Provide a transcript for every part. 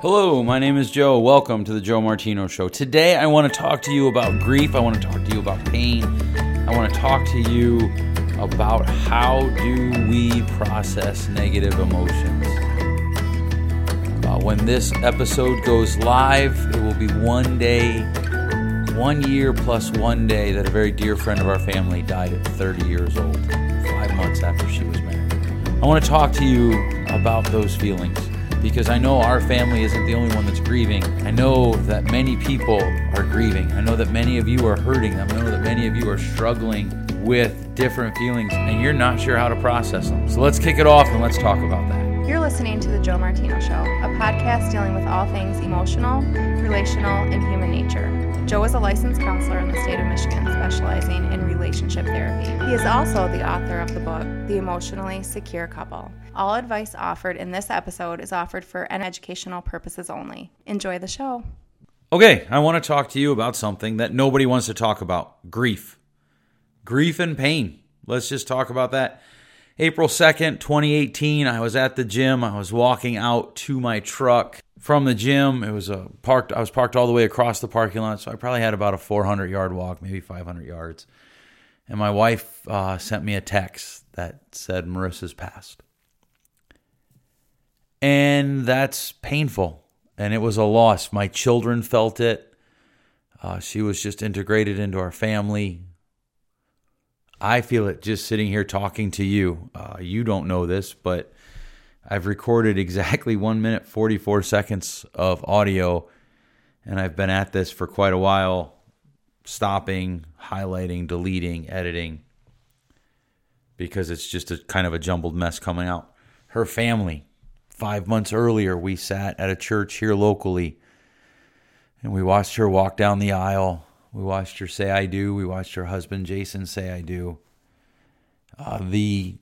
Hello, my name is Joe. Welcome to the Joe Martino Show. Today, I want to talk to you about grief. I want to talk to you about pain. I want to talk to you about how do we process negative emotions. Uh, when this episode goes live, it will be one day, one year plus one day that a very dear friend of our family died at 30 years old, five months after she was married. I want to talk to you about those feelings because I know our family isn't the only one that's grieving. I know that many people are grieving. I know that many of you are hurting. I know that many of you are struggling with different feelings and you're not sure how to process them. So let's kick it off and let's talk about that. You're listening to The Joe Martino Show, a podcast dealing with all things emotional, relational, and human nature. Joe is a licensed counselor in the state of Michigan specializing in relationship therapy. He is also the author of the book, The Emotionally Secure Couple. All advice offered in this episode is offered for educational purposes only. Enjoy the show. Okay, I want to talk to you about something that nobody wants to talk about grief. Grief and pain. Let's just talk about that. April 2nd, 2018, I was at the gym. I was walking out to my truck from the gym. It was a parked I was parked all the way across the parking lot, so I probably had about a 400 yard walk, maybe 500 yards. And my wife uh, sent me a text that said Marissa's passed. And that's painful. And it was a loss. My children felt it. Uh, she was just integrated into our family. I feel it just sitting here talking to you. Uh, you don't know this, but I've recorded exactly one minute, 44 seconds of audio, and I've been at this for quite a while, stopping, highlighting, deleting, editing, because it's just a kind of a jumbled mess coming out. Her family, five months earlier, we sat at a church here locally, and we watched her walk down the aisle we watched her say "I do." We watched her husband Jason say "I do." Uh, the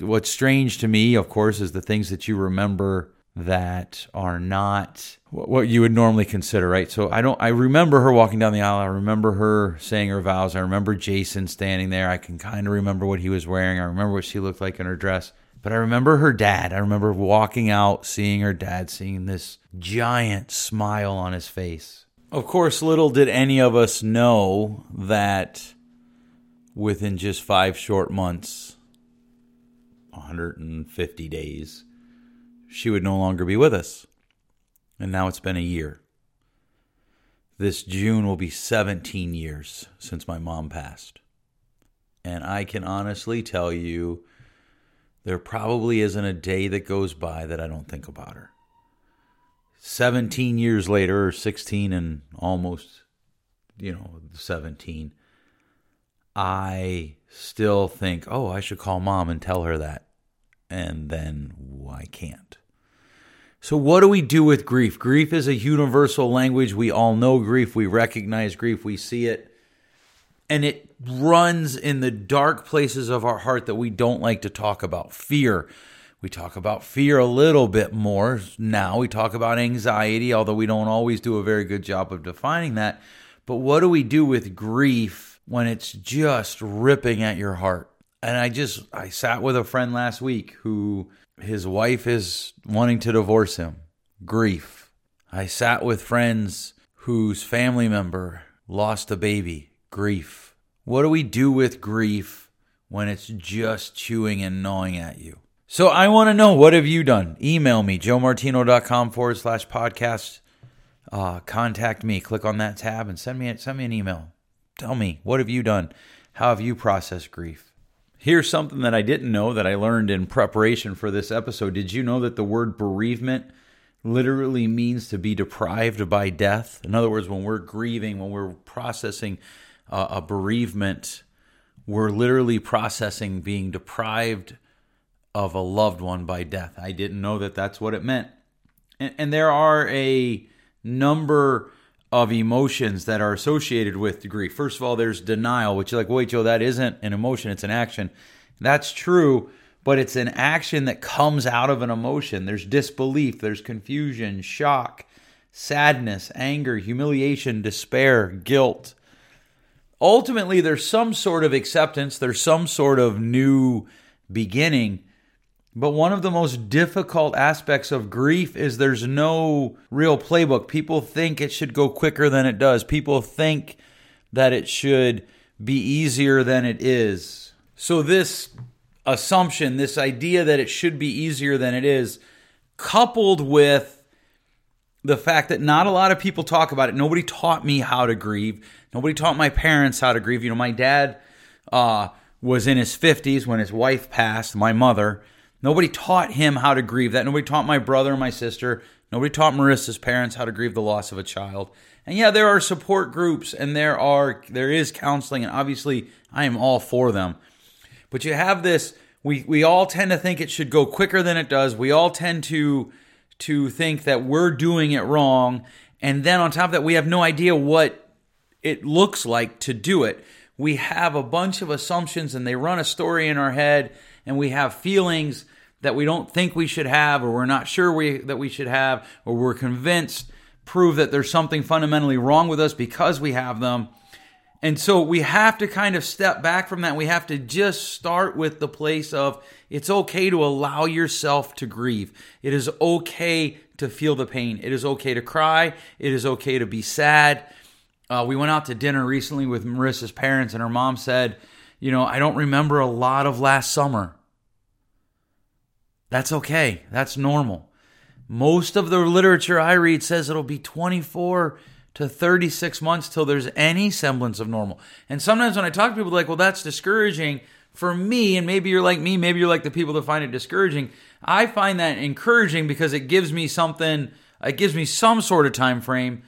what's strange to me, of course, is the things that you remember that are not what you would normally consider, right? So I don't. I remember her walking down the aisle. I remember her saying her vows. I remember Jason standing there. I can kind of remember what he was wearing. I remember what she looked like in her dress. But I remember her dad. I remember walking out, seeing her dad, seeing this giant smile on his face. Of course, little did any of us know that within just five short months, 150 days, she would no longer be with us. And now it's been a year. This June will be 17 years since my mom passed. And I can honestly tell you, there probably isn't a day that goes by that I don't think about her. 17 years later, or 16 and almost, you know, 17, I still think, oh, I should call mom and tell her that. And then I can't. So, what do we do with grief? Grief is a universal language. We all know grief. We recognize grief. We see it. And it runs in the dark places of our heart that we don't like to talk about fear, we talk about fear a little bit more now. We talk about anxiety, although we don't always do a very good job of defining that. But what do we do with grief when it's just ripping at your heart? And I just, I sat with a friend last week who his wife is wanting to divorce him. Grief. I sat with friends whose family member lost a baby. Grief. What do we do with grief when it's just chewing and gnawing at you? So I want to know what have you done? Email me, joemartino.com forward slash podcast. Uh, contact me. Click on that tab and send me send me an email. Tell me what have you done? How have you processed grief? Here's something that I didn't know that I learned in preparation for this episode. Did you know that the word bereavement literally means to be deprived by death? In other words, when we're grieving, when we're processing uh, a bereavement, we're literally processing being deprived of a loved one by death. I didn't know that that's what it meant. And, and there are a number of emotions that are associated with grief. First of all, there's denial, which is like, wait, Joe, that isn't an emotion, it's an action. That's true, but it's an action that comes out of an emotion. There's disbelief, there's confusion, shock, sadness, anger, humiliation, despair, guilt. Ultimately, there's some sort of acceptance, there's some sort of new beginning, But one of the most difficult aspects of grief is there's no real playbook. People think it should go quicker than it does. People think that it should be easier than it is. So, this assumption, this idea that it should be easier than it is, coupled with the fact that not a lot of people talk about it. Nobody taught me how to grieve. Nobody taught my parents how to grieve. You know, my dad uh, was in his 50s when his wife passed, my mother. Nobody taught him how to grieve that. Nobody taught my brother and my sister. Nobody taught Marissa's parents how to grieve the loss of a child. And yeah, there are support groups and there are there is counseling and obviously I am all for them. But you have this we we all tend to think it should go quicker than it does. We all tend to to think that we're doing it wrong and then on top of that we have no idea what it looks like to do it. We have a bunch of assumptions and they run a story in our head and we have feelings that we don't think we should have or we're not sure we, that we should have or we're convinced prove that there's something fundamentally wrong with us because we have them. And so we have to kind of step back from that. We have to just start with the place of it's okay to allow yourself to grieve. It is okay to feel the pain. It is okay to cry. It is okay to be sad. Uh, we went out to dinner recently with Marissa's parents, and her mom said, You know, I don't remember a lot of last summer. That's okay. That's normal. Most of the literature I read says it'll be 24 to 36 months till there's any semblance of normal. And sometimes when I talk to people, like, well, that's discouraging for me. And maybe you're like me, maybe you're like the people that find it discouraging. I find that encouraging because it gives me something, it gives me some sort of time frame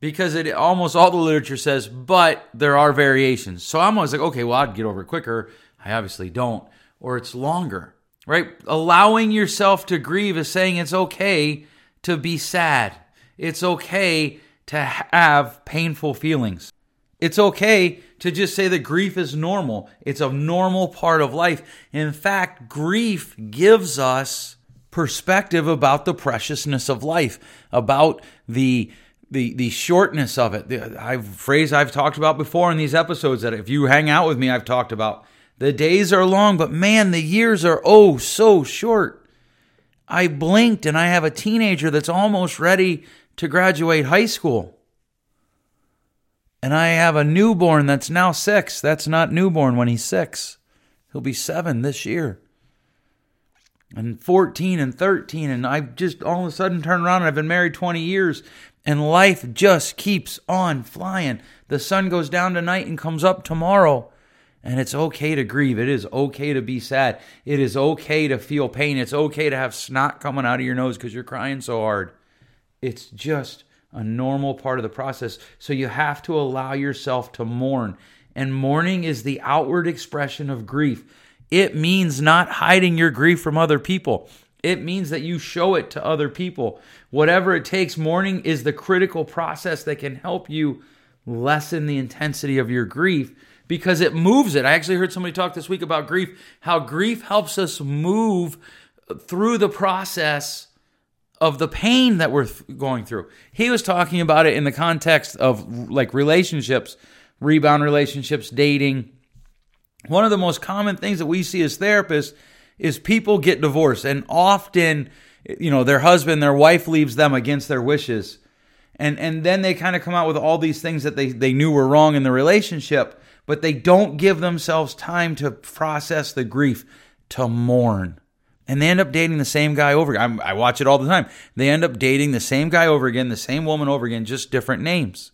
because it almost all the literature says, but there are variations. So I'm always like, okay, well, I'd get over it quicker. I obviously don't. Or it's longer right? Allowing yourself to grieve is saying it's okay to be sad. It's okay to have painful feelings. It's okay to just say that grief is normal. It's a normal part of life. In fact, grief gives us perspective about the preciousness of life, about the the the shortness of it. The I've, phrase I've talked about before in these episodes that if you hang out with me, I've talked about the days are long, but man, the years are oh so short. I blinked and I have a teenager that's almost ready to graduate high school. And I have a newborn that's now six. That's not newborn when he's six. He'll be seven this year. And 14 and 13. And I just all of a sudden turn around and I've been married 20 years. And life just keeps on flying. The sun goes down tonight and comes up tomorrow. And it's okay to grieve. It is okay to be sad. It is okay to feel pain. It's okay to have snot coming out of your nose because you're crying so hard. It's just a normal part of the process. So you have to allow yourself to mourn. And mourning is the outward expression of grief. It means not hiding your grief from other people. It means that you show it to other people. Whatever it takes, mourning is the critical process that can help you lessen the intensity of your grief because it moves it. I actually heard somebody talk this week about grief, how grief helps us move through the process of the pain that we're going through. He was talking about it in the context of like relationships, rebound relationships, dating. One of the most common things that we see as therapists is people get divorced and often you know their husband their wife leaves them against their wishes and and then they kind of come out with all these things that they they knew were wrong in the relationship but they don't give themselves time to process the grief, to mourn. And they end up dating the same guy over again. I watch it all the time. They end up dating the same guy over again, the same woman over again, just different names.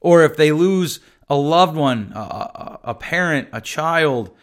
Or if they lose a loved one, a, a parent, a child,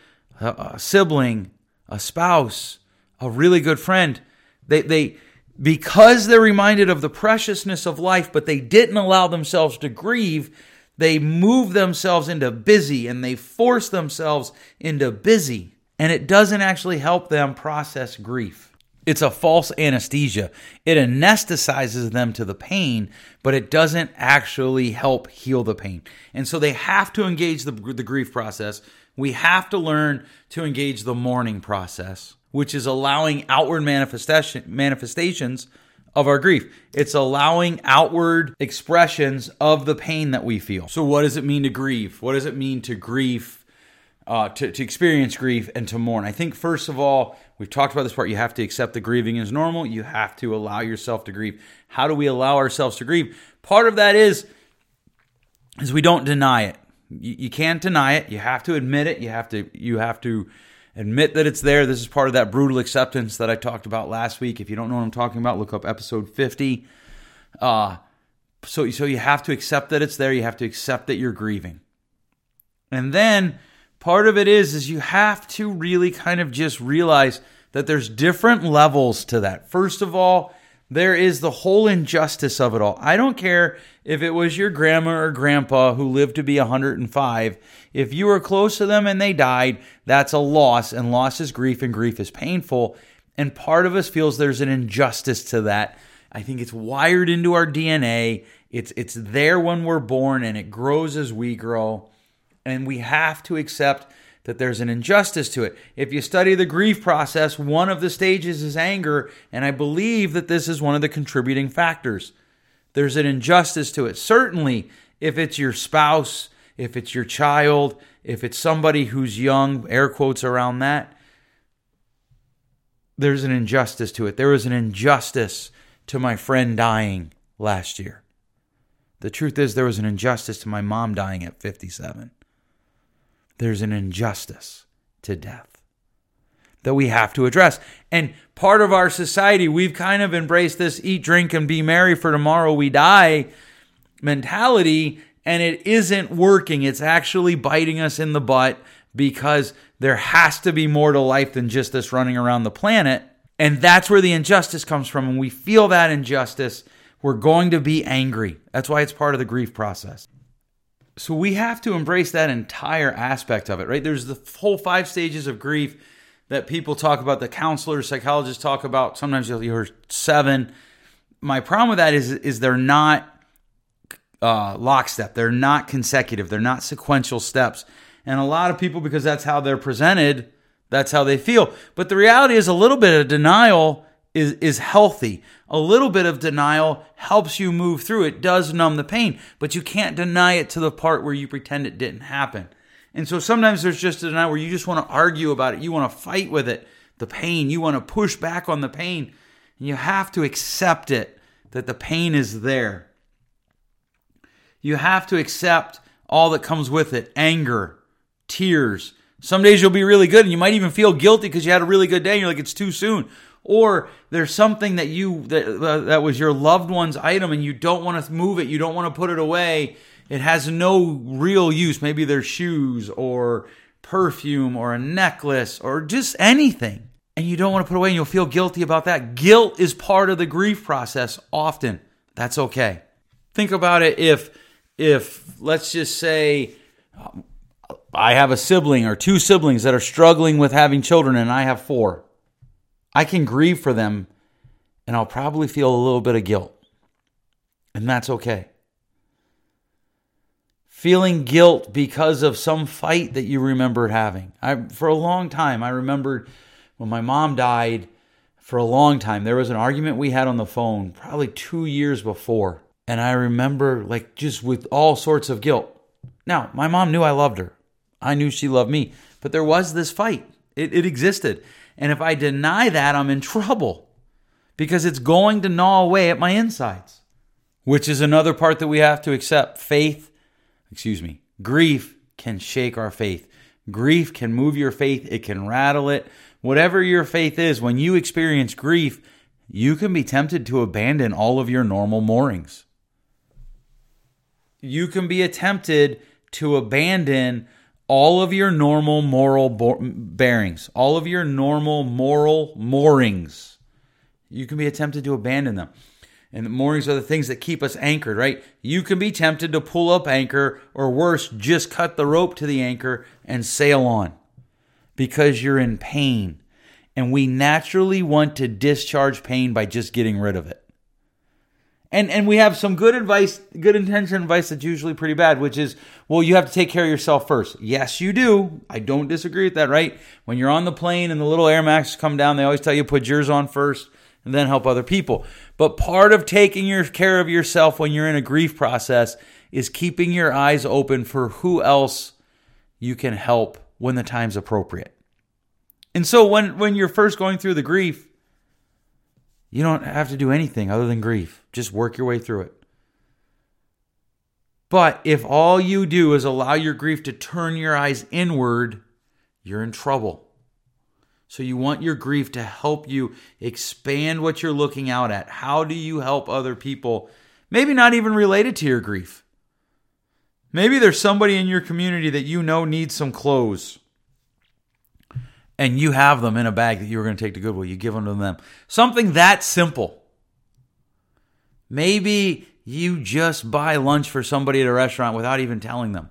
a, sibling, a spouse, a really good friend, they, they, because they're reminded of the preciousness of life, but they didn't allow themselves to grieve, they move themselves into busy and they force themselves into busy. And it doesn't actually help them process grief. It's a false anesthesia. It anesthetizes them to the pain, but it doesn't actually help heal the pain. And so they have to engage the, the grief process. We have to learn to engage the mourning process, which is allowing outward manifestation, manifestations of our grief. It's allowing outward expressions of the pain that we feel. So, what does it mean to grieve? What does it mean to grieve uh, to, to experience grief and to mourn. I think, first of all, we've talked about this part. You have to accept the grieving is normal. You have to allow yourself to grieve. How do we allow ourselves to grieve? Part of that is, is we don't deny it. You, you can't deny it. You have to admit it. You have to you have to admit that it's there. This is part of that brutal acceptance that I talked about last week. If you don't know what I'm talking about, look up episode 50. Uh, so, so you have to accept that it's there. You have to accept that you're grieving. And then part of it is is you have to really kind of just realize that there's different levels to that. First of all, there is the whole injustice of it all. I don't care if it was your grandma or grandpa who lived to be 105. If you were close to them and they died, that's a loss, and loss is grief, and grief is painful. And part of us feels there's an injustice to that. I think it's wired into our DNA. It's it's there when we're born and it grows as we grow. And we have to accept that there's an injustice to it. If you study the grief process, one of the stages is anger, and I believe that this is one of the contributing factors. There's an injustice to it. Certainly, if it's your spouse, if it's your child, if it's somebody who's young, air quotes around that, there's an injustice to it. There was an injustice to my friend dying last year. The truth is, there was an injustice to my mom dying at 57 there's an injustice to death that we have to address. And part of our society, we've kind of embraced this eat, drink, and be merry for tomorrow we die mentality, and it isn't working. It's actually biting us in the butt because there has to be more to life than just this running around the planet. And that's where the injustice comes from. And we feel that injustice, we're going to be angry. That's why it's part of the grief process. So we have to embrace that entire aspect of it, right? There's the whole five stages of grief that people talk about, the counselors, psychologists talk about. Sometimes you'll hear seven. My problem with that is, is they're not uh, lockstep. They're not consecutive. They're not sequential steps. And a lot of people, because that's how they're presented, that's how they feel. But the reality is, a little bit of denial is, is healthy. A little bit of denial helps you move through. It does numb the pain, but you can't deny it to the part where you pretend it didn't happen. And so sometimes there's just a denial where you just want to argue about it. You want to fight with it, the pain. You want to push back on the pain. And you have to accept it that the pain is there. You have to accept all that comes with it anger, tears. Some days you'll be really good and you might even feel guilty because you had a really good day and you're like, it's too soon or there's something that you that, uh, that was your loved one's item and you don't want to move it you don't want to put it away it has no real use. Maybe their shoes or perfume or a necklace or just anything and you don't want to put away and you'll feel guilty about that. Guilt is part of the grief process often. That's okay. Think about it if if let's just say I have a sibling or two siblings that are struggling with having children and I have four I can grieve for them and I'll probably feel a little bit of guilt. And that's okay. Feeling guilt because of some fight that you remembered having. I for a long time I remembered when my mom died for a long time there was an argument we had on the phone probably 2 years before and I remember like just with all sorts of guilt. Now, my mom knew I loved her. I knew she loved me, but there was this fight. It, it existed. And if I deny that, I'm in trouble because it's going to gnaw away at my insides, which is another part that we have to accept. Faith, excuse me, grief can shake our faith. Grief can move your faith, it can rattle it. Whatever your faith is, when you experience grief, you can be tempted to abandon all of your normal moorings. You can be tempted to abandon all of your normal moral bo- bearings, all of your normal moral moorings, you can be tempted to abandon them. And the moorings are the things that keep us anchored, right? You can be tempted to pull up anchor, or worse, just cut the rope to the anchor and sail on because you're in pain. And we naturally want to discharge pain by just getting rid of it. And and we have some good advice, good intention advice that's usually pretty bad, which is, well, you have to take care of yourself first. Yes, you do. I don't disagree with that, right? When you're on the plane and the little air masks come down, they always tell you put yours on first and then help other people. But part of taking your care of yourself when you're in a grief process is keeping your eyes open for who else you can help when the time's appropriate. And so when when you're first going through the grief, you don't have to do anything other than grief. Just work your way through it. But if all you do is allow your grief to turn your eyes inward, you're in trouble. So you want your grief to help you expand what you're looking out at. How do you help other people? Maybe not even related to your grief. Maybe there's somebody in your community that you know needs some clothes and you have them in a bag that you were going to take to Goodwill. You give them to them. Something that simple. Maybe you just buy lunch for somebody at a restaurant without even telling them.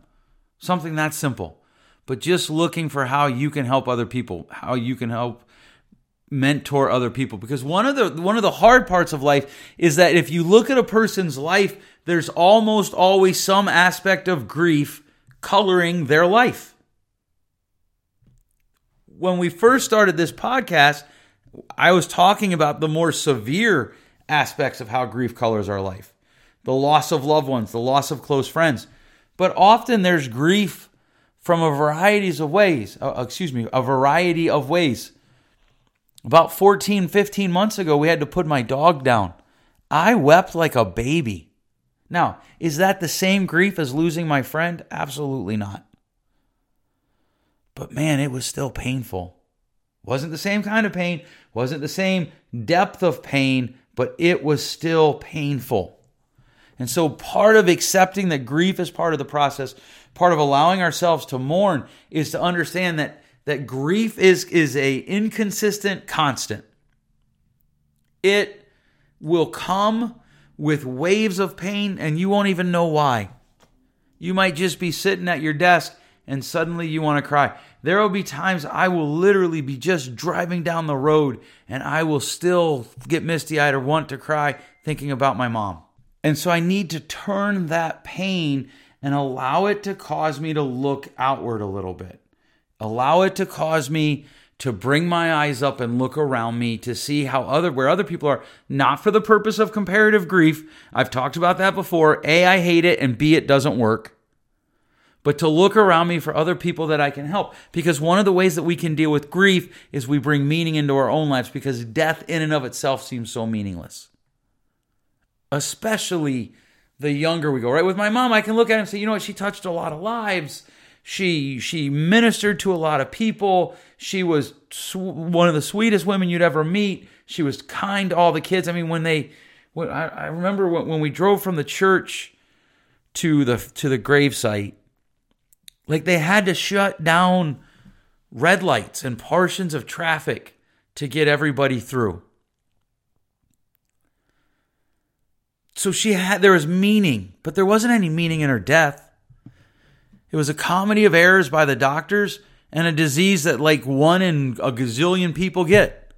Something that simple. But just looking for how you can help other people, how you can help mentor other people because one of the one of the hard parts of life is that if you look at a person's life there's almost always some aspect of grief coloring their life when we first started this podcast i was talking about the more severe aspects of how grief colors our life the loss of loved ones the loss of close friends but often there's grief from a varieties of ways uh, excuse me a variety of ways about 14, 15 months ago, we had to put my dog down. I wept like a baby. Now, is that the same grief as losing my friend? Absolutely not. But man, it was still painful. Wasn't the same kind of pain, wasn't the same depth of pain, but it was still painful. And so, part of accepting that grief is part of the process, part of allowing ourselves to mourn, is to understand that that grief is is a inconsistent constant. It will come with waves of pain and you won't even know why. You might just be sitting at your desk and suddenly you want to cry. There will be times I will literally be just driving down the road and I will still get misty eyed or want to cry thinking about my mom. And so I need to turn that pain and allow it to cause me to look outward a little bit. Allow it to cause me to bring my eyes up and look around me to see how other where other people are not for the purpose of comparative grief i've talked about that before a i hate it and b it doesn't work but to look around me for other people that i can help because one of the ways that we can deal with grief is we bring meaning into our own lives because death in and of itself seems so meaningless especially the younger we go right with my mom i can look at him and say you know what she touched a lot of lives she she ministered to a lot of people. She was sw- one of the sweetest women you'd ever meet. She was kind to all the kids. I mean, when they, when I, I remember when, when we drove from the church to the to the gravesite, like they had to shut down red lights and portions of traffic to get everybody through. So she had there was meaning, but there wasn't any meaning in her death. It was a comedy of errors by the doctors and a disease that like one in a gazillion people get.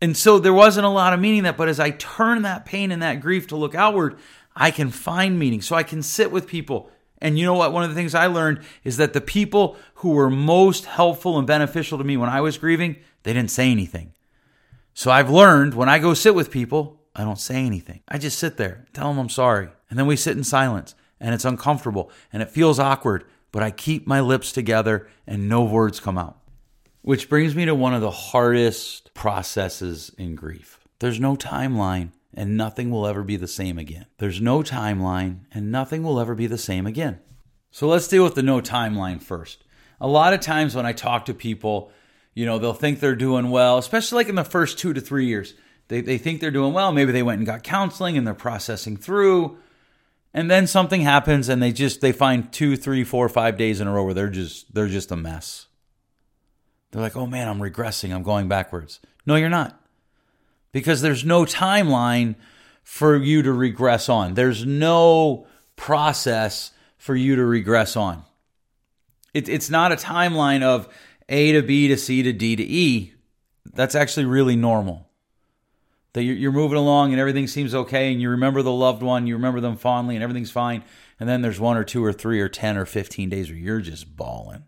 And so there wasn't a lot of meaning that, but as I turn that pain and that grief to look outward, I can find meaning. So I can sit with people. And you know what? One of the things I learned is that the people who were most helpful and beneficial to me when I was grieving, they didn't say anything. So I've learned when I go sit with people, I don't say anything. I just sit there, tell them I'm sorry. And then we sit in silence and it's uncomfortable and it feels awkward, but I keep my lips together and no words come out. Which brings me to one of the hardest processes in grief. There's no timeline and nothing will ever be the same again. There's no timeline and nothing will ever be the same again. So let's deal with the no timeline first. A lot of times when I talk to people, you know, they'll think they're doing well, especially like in the first two to three years. They, they think they're doing well. Maybe they went and got counseling and they're processing through and then something happens and they just they find two three four five days in a row where they're just they're just a mess they're like oh man i'm regressing i'm going backwards no you're not because there's no timeline for you to regress on there's no process for you to regress on it, it's not a timeline of a to b to c to d to e that's actually really normal that you're moving along and everything seems okay and you remember the loved one, you remember them fondly and everything's fine. And then there's one or two or three or 10 or 15 days where you're just bawling.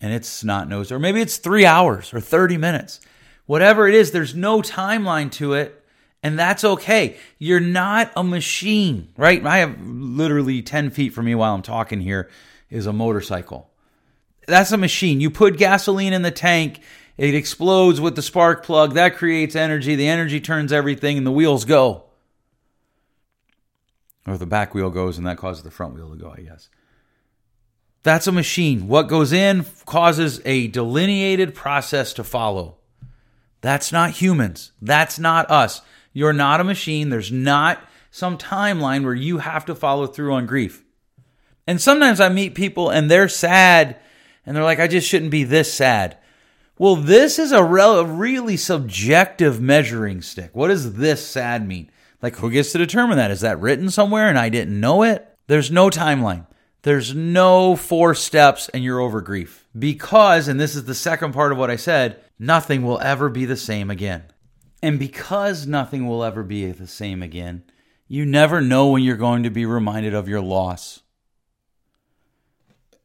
And it's snot nosed, or maybe it's three hours or 30 minutes. Whatever it is, there's no timeline to it. And that's okay. You're not a machine, right? I have literally 10 feet from me while I'm talking here is a motorcycle. That's a machine. You put gasoline in the tank, it explodes with the spark plug. That creates energy. The energy turns everything, and the wheels go. Or the back wheel goes, and that causes the front wheel to go, I guess. That's a machine. What goes in causes a delineated process to follow. That's not humans. That's not us. You're not a machine. There's not some timeline where you have to follow through on grief. And sometimes I meet people and they're sad and they're like, I just shouldn't be this sad. Well, this is a, rel- really subjective measuring stick. What does this sad mean? Like, who gets to determine that? Is that written somewhere and I didn't know it? There's no timeline. There's no four steps and you're over grief. Because, and this is the second part of what I said, nothing will ever be the same again. And because nothing will ever be the same again, you never know when you're going to be reminded of your loss.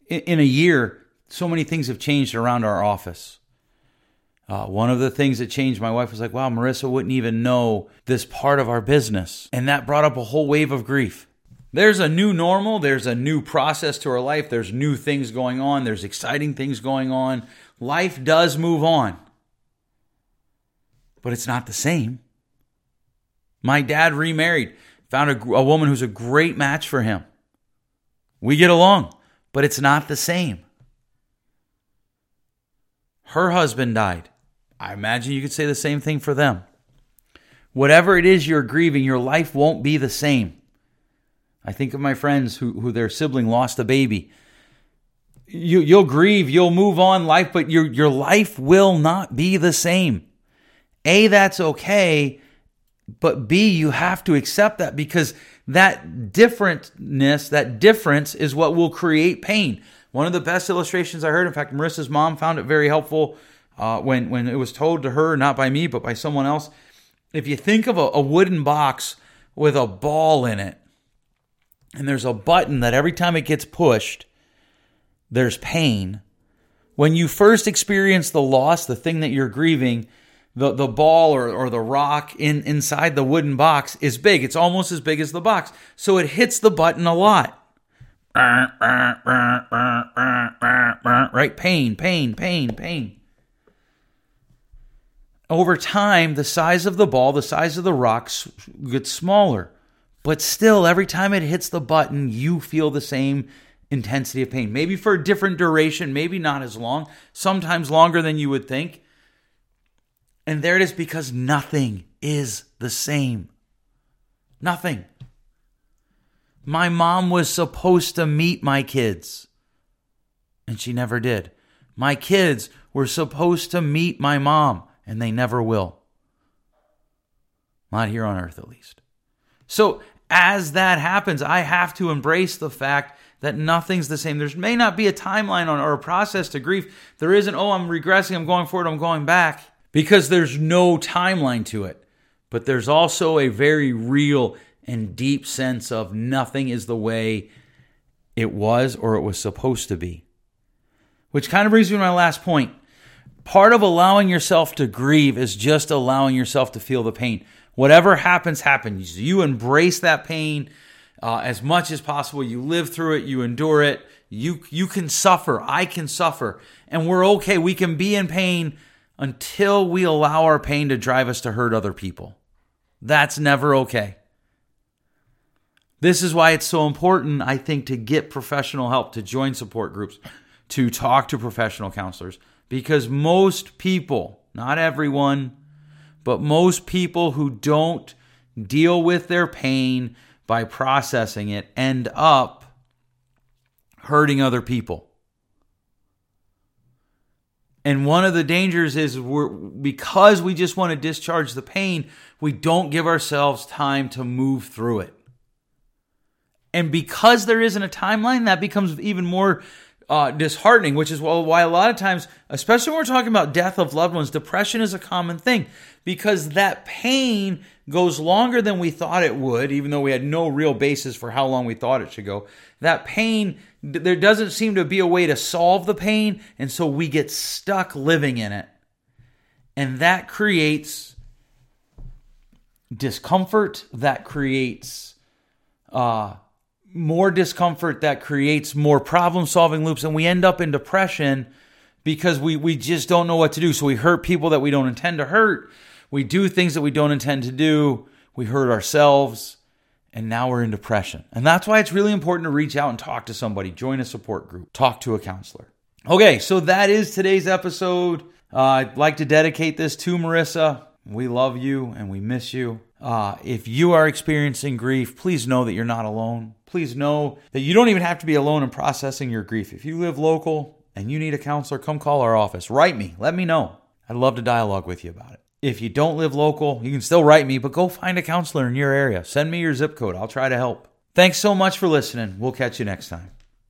In a year, so many things have changed around our office. Uh, one of the things that changed, my wife was like, wow, Marissa wouldn't even know this part of our business. And that brought up a whole wave of grief. There's a new normal, there's a new process to our life, there's new things going on, there's exciting things going on. Life does move on, but it's not the same. My dad remarried, found a, a woman who's a great match for him. We get along, but it's not the same. Her husband died. I imagine you could say the same thing for them. Whatever it is you're grieving, your life won't be the same. I think of my friends who, who their sibling lost a baby. You, you'll grieve, you'll move on life, but your, your life will not be the same. A, that's okay, but B, you have to accept that because that differentness, that difference is what will create pain. One of the best illustrations I heard, in fact, Marissa's mom found it very helpful uh, when when it was told to her, not by me, but by someone else. If you think of a, a wooden box with a ball in it, and there's a button that every time it gets pushed, there's pain. When you first experience the loss, the thing that you're grieving, the, the ball or, or the rock in, inside the wooden box is big. It's almost as big as the box. So it hits the button a lot. Right? Pain, pain, pain, pain over time, the size of the ball, the size of the rocks gets smaller. But still, every time it hits the button, you feel the same intensity of pain. Maybe for a different duration, maybe not as long, sometimes longer than you would think. And there it is because nothing is the same. Nothing. My mom was supposed to meet my kids, and she never did. My kids were supposed to meet my mom, and they never will. Not here on earth, at least. So, as that happens, I have to embrace the fact that nothing's the same. There may not be a timeline on or a process to grief. There isn't, oh, I'm regressing, I'm going forward, I'm going back, because there's no timeline to it. But there's also a very real and deep sense of nothing is the way it was or it was supposed to be. Which kind of brings me to my last point. Part of allowing yourself to grieve is just allowing yourself to feel the pain. Whatever happens, happens. You embrace that pain uh, as much as possible. You live through it, you endure it. You, you can suffer. I can suffer. And we're okay. We can be in pain until we allow our pain to drive us to hurt other people. That's never okay. This is why it's so important, I think, to get professional help, to join support groups, to talk to professional counselors because most people, not everyone, but most people who don't deal with their pain by processing it end up hurting other people. And one of the dangers is we're, because we just want to discharge the pain, we don't give ourselves time to move through it. And because there isn't a timeline, that becomes even more uh, disheartening, which is why a lot of times, especially when we're talking about death of loved ones, depression is a common thing because that pain goes longer than we thought it would, even though we had no real basis for how long we thought it should go. That pain, there doesn't seem to be a way to solve the pain, and so we get stuck living in it. And that creates discomfort that creates uh, more discomfort that creates more problem solving loops and we end up in depression because we we just don't know what to do so we hurt people that we don't intend to hurt we do things that we don't intend to do we hurt ourselves and now we're in depression and that's why it's really important to reach out and talk to somebody join a support group talk to a counselor okay so that is today's episode uh, i'd like to dedicate this to marissa we love you and we miss you uh, if you are experiencing grief, please know that you're not alone. Please know that you don't even have to be alone in processing your grief. If you live local and you need a counselor, come call our office. Write me. Let me know. I'd love to dialogue with you about it. If you don't live local, you can still write me, but go find a counselor in your area. Send me your zip code. I'll try to help. Thanks so much for listening. We'll catch you next time.